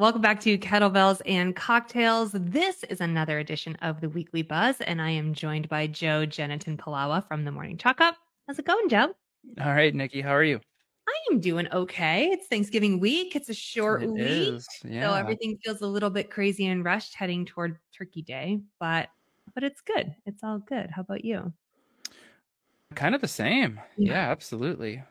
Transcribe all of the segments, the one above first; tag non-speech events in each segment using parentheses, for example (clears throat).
Welcome back to Kettlebells and Cocktails. This is another edition of the Weekly Buzz, and I am joined by Joe Jeniton Palawa from the Morning Chalk Up. How's it going, Joe? All right, Niki, how are you? I am doing okay. It's Thanksgiving week. It's a short It week. is, So everything feels a little bit crazy and rushed heading toward Turkey Day, but but it's good. It's all good. How about you? Kind of the same. Yeah. Yeah, absolutely.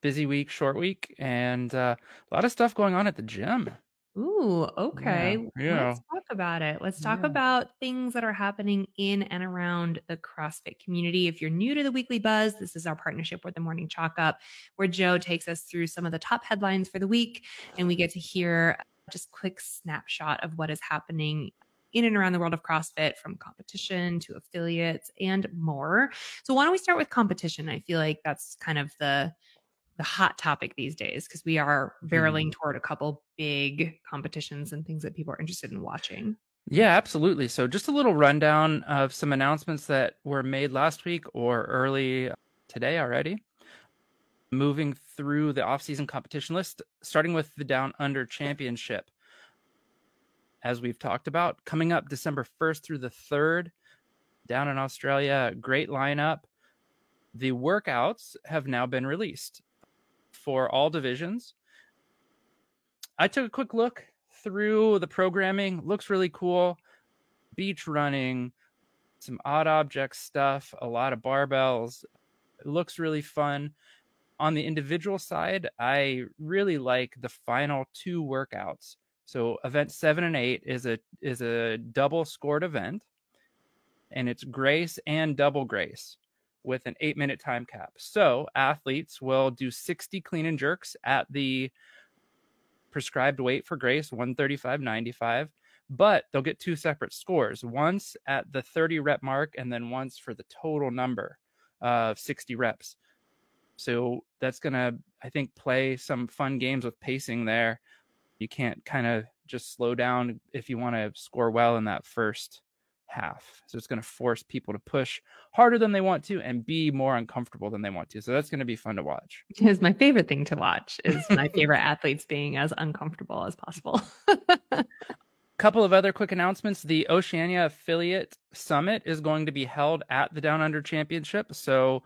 Busy week, short week, and uh, a lot of stuff going on at the gym. Ooh, okay. yeah. Let's talk about it. Let's talk Yeah. about things that are happening in and around the CrossFit community. If you're new to the Weekly Buzz, this is our partnership with the Morning Chalk Up, where Joe takes us through some of the top headlines for the week, and we get to hear just quick snapshot of what is happening in and around the world of CrossFit from competition to affiliates and more. So why don't we start with competition? I feel like that's kind of the the hot topic these days because we are barreling mm. toward a couple big competitions and things that people are interested in watching. Yeah, absolutely. So, just a little rundown of some announcements that were made last week or early today already. Moving through the off-season competition list, starting with the Down Under Championship. As we've talked about, coming up December 1st through the 3rd, down in Australia, great lineup. The workouts have now been released for all divisions. I took a quick look through the programming. Looks really cool. Beach running, some odd object stuff, a lot of barbells. It looks really fun. On the individual side, I really like the final two workouts. So event 7 and 8 is a is a double scored event and it's grace and double grace with an 8 minute time cap. So athletes will do 60 clean and jerks at the prescribed weight for grace 135.95 but they'll get two separate scores once at the 30 rep mark and then once for the total number of 60 reps so that's going to i think play some fun games with pacing there you can't kind of just slow down if you want to score well in that first half. So it's going to force people to push harder than they want to and be more uncomfortable than they want to. So that's going to be fun to watch. (laughs) Is my favorite thing to watch is my (laughs) favorite athletes being as uncomfortable as possible. (laughs) couple of other quick announcements. The oceania affiliate summit is going to be held at the down under championship. So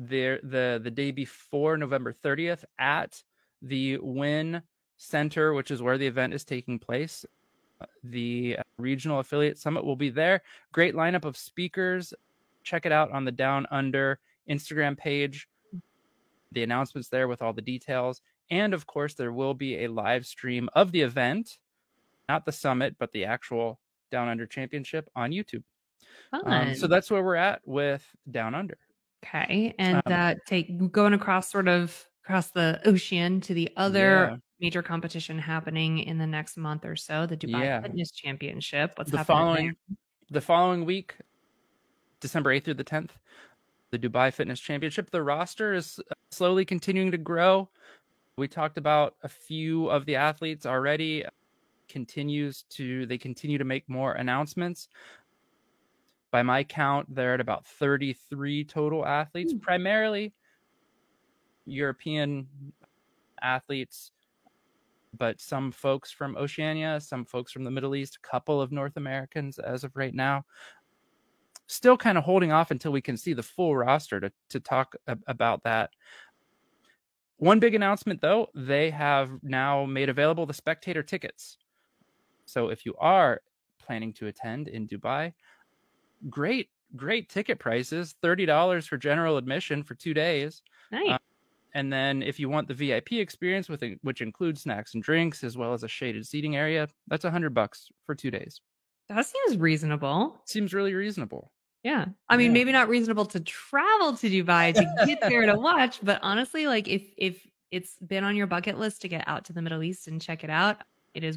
there the the day before november 30th at the win center which is where the event is taking place the regional affiliate summit will be there great lineup of speakers check it out on the down under instagram page the announcements there with all the details and of course there will be a live stream of the event not the summit, but the actual Down Under Championship on YouTube. Fun. Um, so that's where we're at with Down Under. okay. And um, uh, take going across sort of across the ocean to the other Yeah. major competition happening in the next month or so, the Dubai Yeah. Fitness Championship. What's the happening following there? the following week, December 8th through the 10th, the Dubai Fitness Championship. The roster is uh, slowly continuing to grow. We talked about a few of the athletes already. Continues to they continue to make more announcements. By my count, they're at about 33 total athletes, Hmm. primarily European athletes, but some folks from Oceania, some folks from the Middle East, a couple of North Americans as of right now. Still kind of holding off until we can see the full roster to, to talk ab- about that. One big announcement, though, they have now made available the spectator tickets. So if you are planning to attend in Dubai, great, great ticket prices $30 for general admission for two days. Nice. And then if you want the VIP experience, with which includes snacks and drinks as well as a shaded seating area, that's a hundred bucks for two days. that seems reasonable. Seems really reasonable. Yeah. I mean, Yeah. maybe not reasonable to travel to Dubai to get (laughs) there to watch, but honestly, like if if it's been on your bucket list to get out to the Middle East and check it out, it is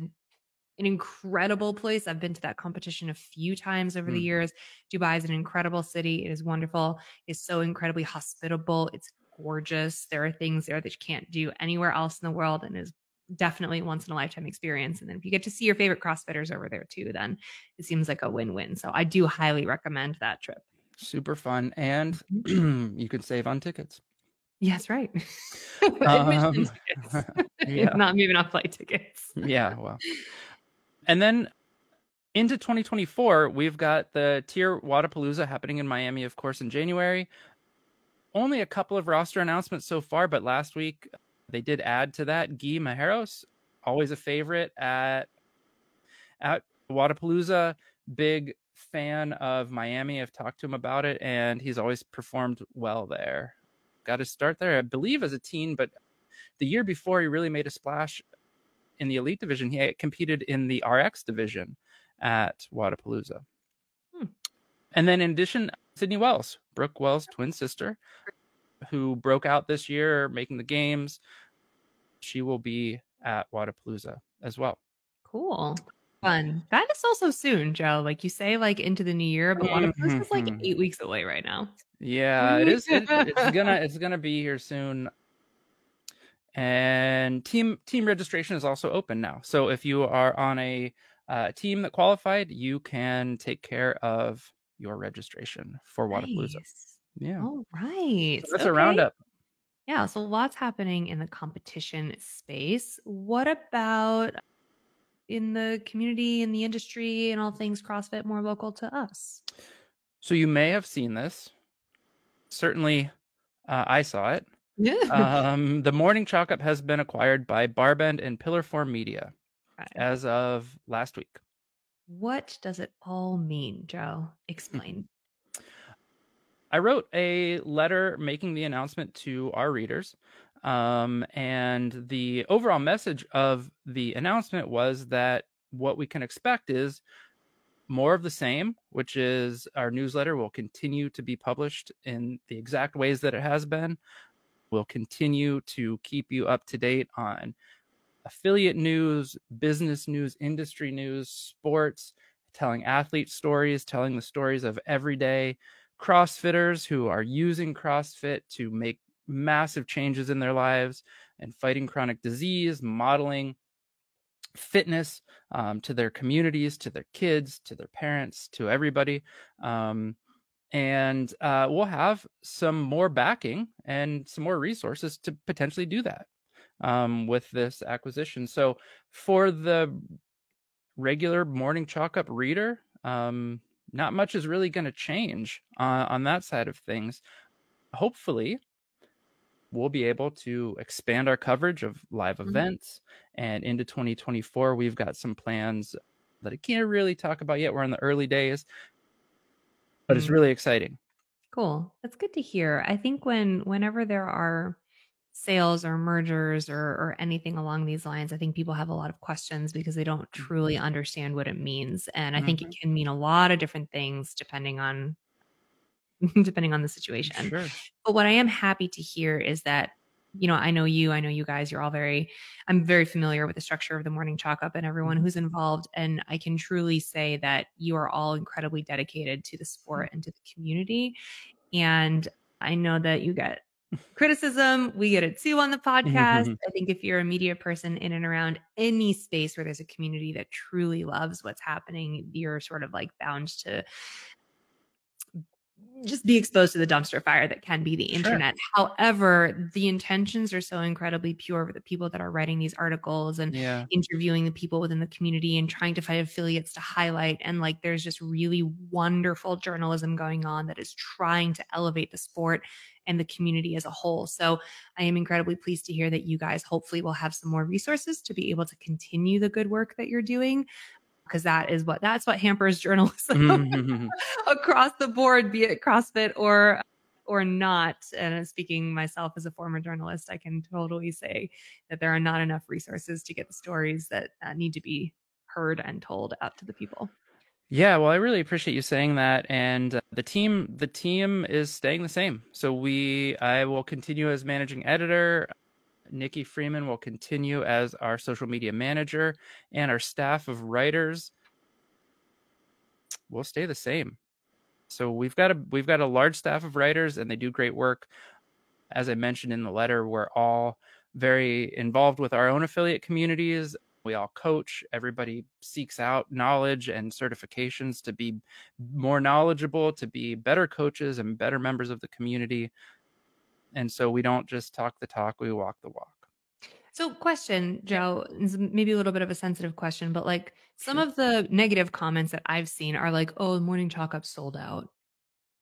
an incredible place. I've been to that competition a few times over the Mm. years. Dubai is an incredible city. It is wonderful. It's so incredibly hospitable. It's gorgeous. There are things there that you can't do anywhere else in the world and is definitely once in a lifetime experience. And then if you get to see your favorite CrossFitters over there too, then it seems like a win-win. So I do highly recommend that trip. Super fun, and (clears throat) Mm-hmm. you can save on tickets. Yes, right. (laughs) Um, (laughs) (laughs) yeah. Not moving off flight tickets. yeah, well. And then into 2024, we've got the TYR Wodapalooza happening in Miami, of course, in January. Only a couple of roster announcements so far, but last week they did add to that. Guy Malheiros, always a favorite at at Wodapalooza. Big fan of Miami. I've talked to him about it, and he's always performed well there. Got to start there, I believe, as a teen, but the year before he really made a splash in the elite division. He competed in the RX division at Wodapalooza. Hmm. And then in addition, Sydney Wells, Brooke Wells' twin sister, who broke out this year making the games. She will be at Wodapalooza as well. Cool. Fun. That is also soon, Joe. Like you say, like into the new year, but Wodapalooza is like Mhm. eight weeks away right now. Yeah, it is. It, it's gonna it's gonna be here soon. And team team registration is also open now. So if you are on a uh, team that qualified, you can take care of your registration for Wodapalooza. Nice. Yeah, All right. so that's Okay. a roundup. Yeah, so lots happening in the competition space. What about in the community, in the industry, and all things CrossFit more local to us? So you may have seen this. Certainly, uh, I saw it. Yeah. (laughs) Um, the Morning Chalk Up has been acquired by Barbend and Pillar4 Media as of last week. What does it all mean, Joe? Explain. I wrote a letter making the announcement to our readers. Um, and the overall message of the announcement was that what we can expect is more of the same, which is our newsletter will continue to be published in the exact ways that it has been. We'll continue to keep you up to date on affiliate news, business news, industry news, sports, telling athlete stories, telling the stories of everyday CrossFitters who are using CrossFit to make massive changes in their lives and fighting chronic disease, modeling fitness um, to their communities, to their kids, to their parents, to everybody. Um, and uh, we'll have some more backing and some more resources to potentially do that um, with this acquisition. So for the regular morning chalk up reader, um, not much is really going to change uh, on that side of things. Hopefully, we'll be able to expand our coverage of live Mhm. events. And into 2024, we've got some plans that I can't really talk about yet. We're in the early days, but it's Mm. really exciting. Cool. That's good to hear. I think when whenever there are sales or mergers or or anything along these lines, I think people have a lot of questions because they don't truly mm-hmm. understand what it means. And I think it mm-hmm. can mean a lot of different things depending on (laughs) depending on the situation. Sure. But what I am happy to hear is that, you know, I know you, I know you guys, you're all very, I'm very familiar with the structure of the morning chalk up and everyone mm-hmm. who's involved. And I can truly say that you are all incredibly dedicated to the sport and to the community. And I know that you get criticism. We get it too on the podcast. Mm-hmm. I think if you're a media person in and around any space where there's a community that truly loves what's happening, you're sort of like bound to just be exposed to the dumpster fire that can be the Sure. internet. However, the intentions are so incredibly pure for the people that are writing these articles and Yeah. interviewing the people within the community and trying to find affiliates to highlight. And like, there's just really wonderful journalism going on that is trying to elevate the sport and the community as a whole. So I am incredibly pleased to hear that you guys hopefully will have some more resources to be able to continue the good work that you're doing. Because that is what that's what hampers (laughs) journalism Mhm. (laughs) across the board, be it CrossFit or or not. And speaking myself as a former journalist, I can totally say that there are not enough resources to get the stories that uh, need to be heard and told out to the people. Yeah, well, I really appreciate you saying that, and uh, the team the team is staying the same. So we, I will continue as managing editor. Nikki Freeman will continue as our social media manager, and our staff of writers will stay the same. So we've got a we've got a large staff of writers, and they do great work. As I mentioned in the letter, we're all very involved with our own affiliate communities we all coach everybody seeks out knowledge and certifications to be more knowledgeable to be better coaches and better members of the community and so we don't just talk the talk we walk the walk so, question, Joe, maybe a little bit of a sensitive question, but like some Sure. of the negative comments that I've seen are like, "Oh, morning chalk up sold out."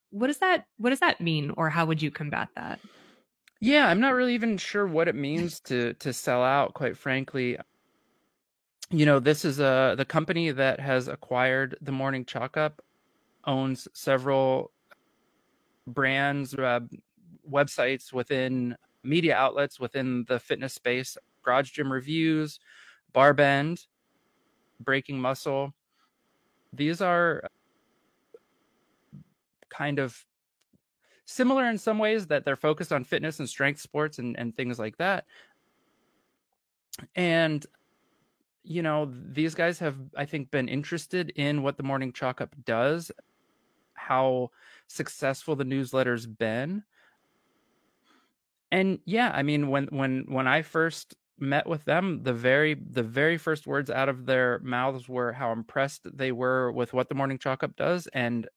What does that what does that mean or how would you combat that? yeah i'm not really even sure what it means to to sell out quite frankly you know this is a the company that has acquired the morning chalk up owns several brands uh, websites within media outlets within the fitness space garage gym reviews barbend breaking muscle. These are kind of similar in some ways that they're focused on fitness and strength sports and, and things like that. And you know these guys have i think been interested in what the morning chalk up does how successful the newsletter's been and yeah i mean when when when i first met with them the very the very first words out of their mouths were how impressed they were with what the morning chalk up does and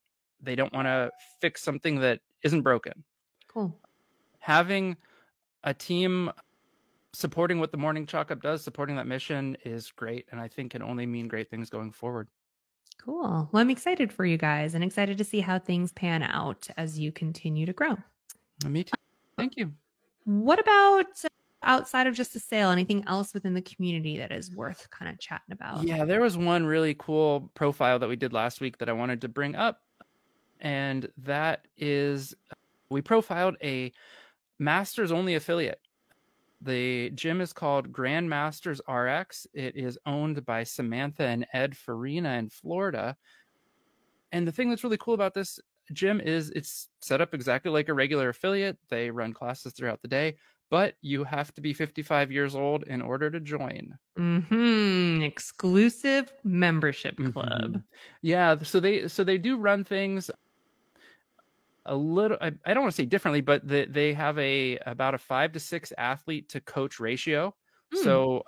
they don't want to fix something that isn't broken Cool. having a team supporting what the morning chalk up does supporting that mission is great and i think can only mean great things going forward Cool. Well, I'm excited for you guys and excited to see how things pan out as you continue to grow. me too thank you What about outside of just the sale? Anything else within the community that is worth kind of chatting about? Yeah, there was one really cool profile that we did last week that I wanted to bring up. And that is we profiled a masters only affiliate. The gym is called Grandmasters RX. It is owned by Samantha and Ed Farina in Florida. And the thing that's really cool about this gym is it's set up exactly like a regular affiliate. They run classes throughout the day, but you have to be 55 years old in order to join. hmm Exclusive membership Mhm. club. Yeah, so they so they do run things a little I, I don't want to say differently, but they, they have a about a 5 to 6 athlete to coach ratio. Hmm. So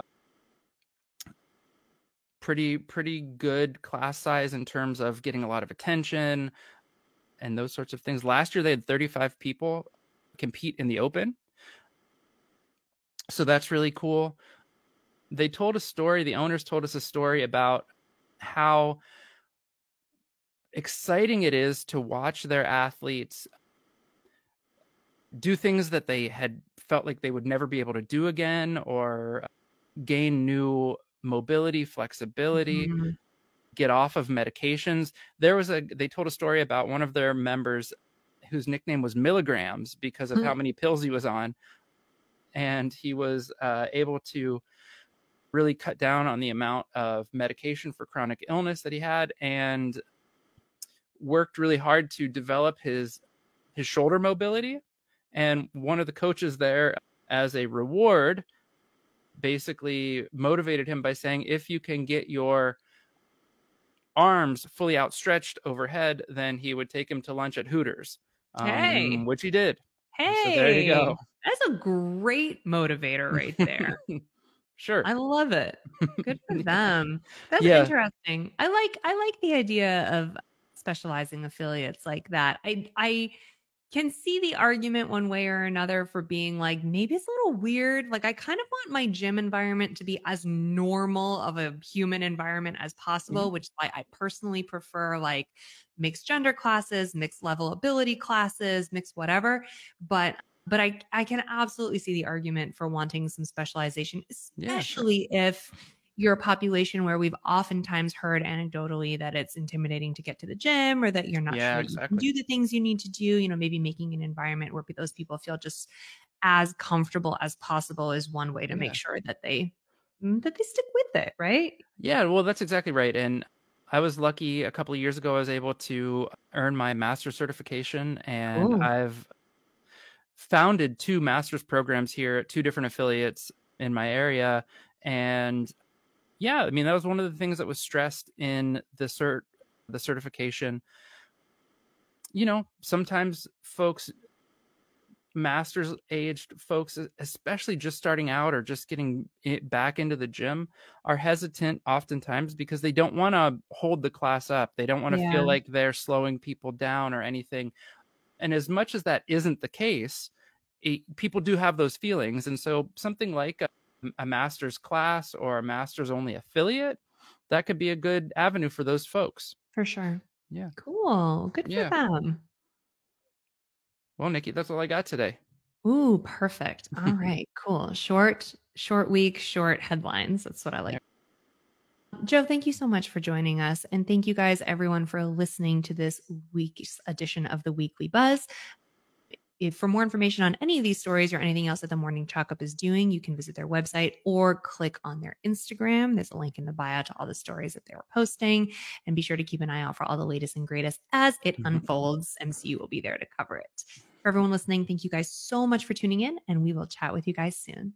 pretty pretty good class size in terms of getting a lot of attention and those sorts of things. Last year they had 35 people compete in the open. So that's really cool. They told a story, the owners told us a story about how exciting it is to watch their athletes do things that they had felt like they would never be able to do again or gain new mobility, flexibility, Mhm. Get off of medications. There was a they told a story about one of their members whose nickname was milligrams because of how many pills he was on and he was uh, able to really cut down on the amount of medication for chronic illness that he had and worked really hard to develop his his shoulder mobility and one of the coaches there as a reward basically motivated him by saying if you can get your arms fully outstretched overhead then he would take him to lunch at hooters um, Hey. which he did Hey, so there you go That's a great motivator right there. (laughs) sure I love it. Good for them. (laughs) That's Yeah. interesting. I like I like the idea of specializing affiliates like that. I I can see the argument one way or another for being like maybe it's a little weird. Like I kind of want my gym environment to be as normal of a human environment as possible, mm-hmm. which I, I personally prefer like mixed gender classes, mixed level ability classes, mixed whatever. But but I I can absolutely see the argument for wanting some specialization, Yeah, sure. especially if you're a population where we've oftentimes heard anecdotally that it's intimidating to get to the gym or that you're not Yeah, sure that you can do the things you need to do. You know, maybe making an environment where those people feel just as comfortable as possible is one way to Yeah. make sure that they mm, that they stick with it, right? Yeah, well, that's exactly right. And I was lucky a couple of years ago, I was able to earn my master's certification, and Cool. I've founded two master's programs here at two different affiliates in my area. And yeah, I mean, that was one of the things that was stressed in the cert, the certification. You know, sometimes folks, masters aged folks, especially just starting out or just getting it back into the gym, are hesitant oftentimes because they don't want to hold the class up. They don't want to Yeah. feel like they're slowing people down or anything. And as much as that isn't the case, it, people do have those feelings. And so something like a, a master's class or a master's only affiliate, that could be a good avenue for those folks. For sure. Yeah. Cool. Good Yeah. for them. Well, Niki, that's all I got today. Ooh, perfect. All (laughs) right, cool. Short, short week, short headlines. That's what I like. Joe, thank you so much for joining us. And thank you guys, everyone, for listening to this week's edition of the Weekly Buzz. If for more information on any of these stories or anything else that the Morning Chalk Up is doing, you can visit their website or click on their Instagram. There's a link in the bio to all the stories that they're posting. And be sure to keep an eye out for all the latest and greatest as it Mhm. unfolds. MCU will be there to cover it. For everyone listening, thank you guys so much for tuning in, and we will chat with you guys soon.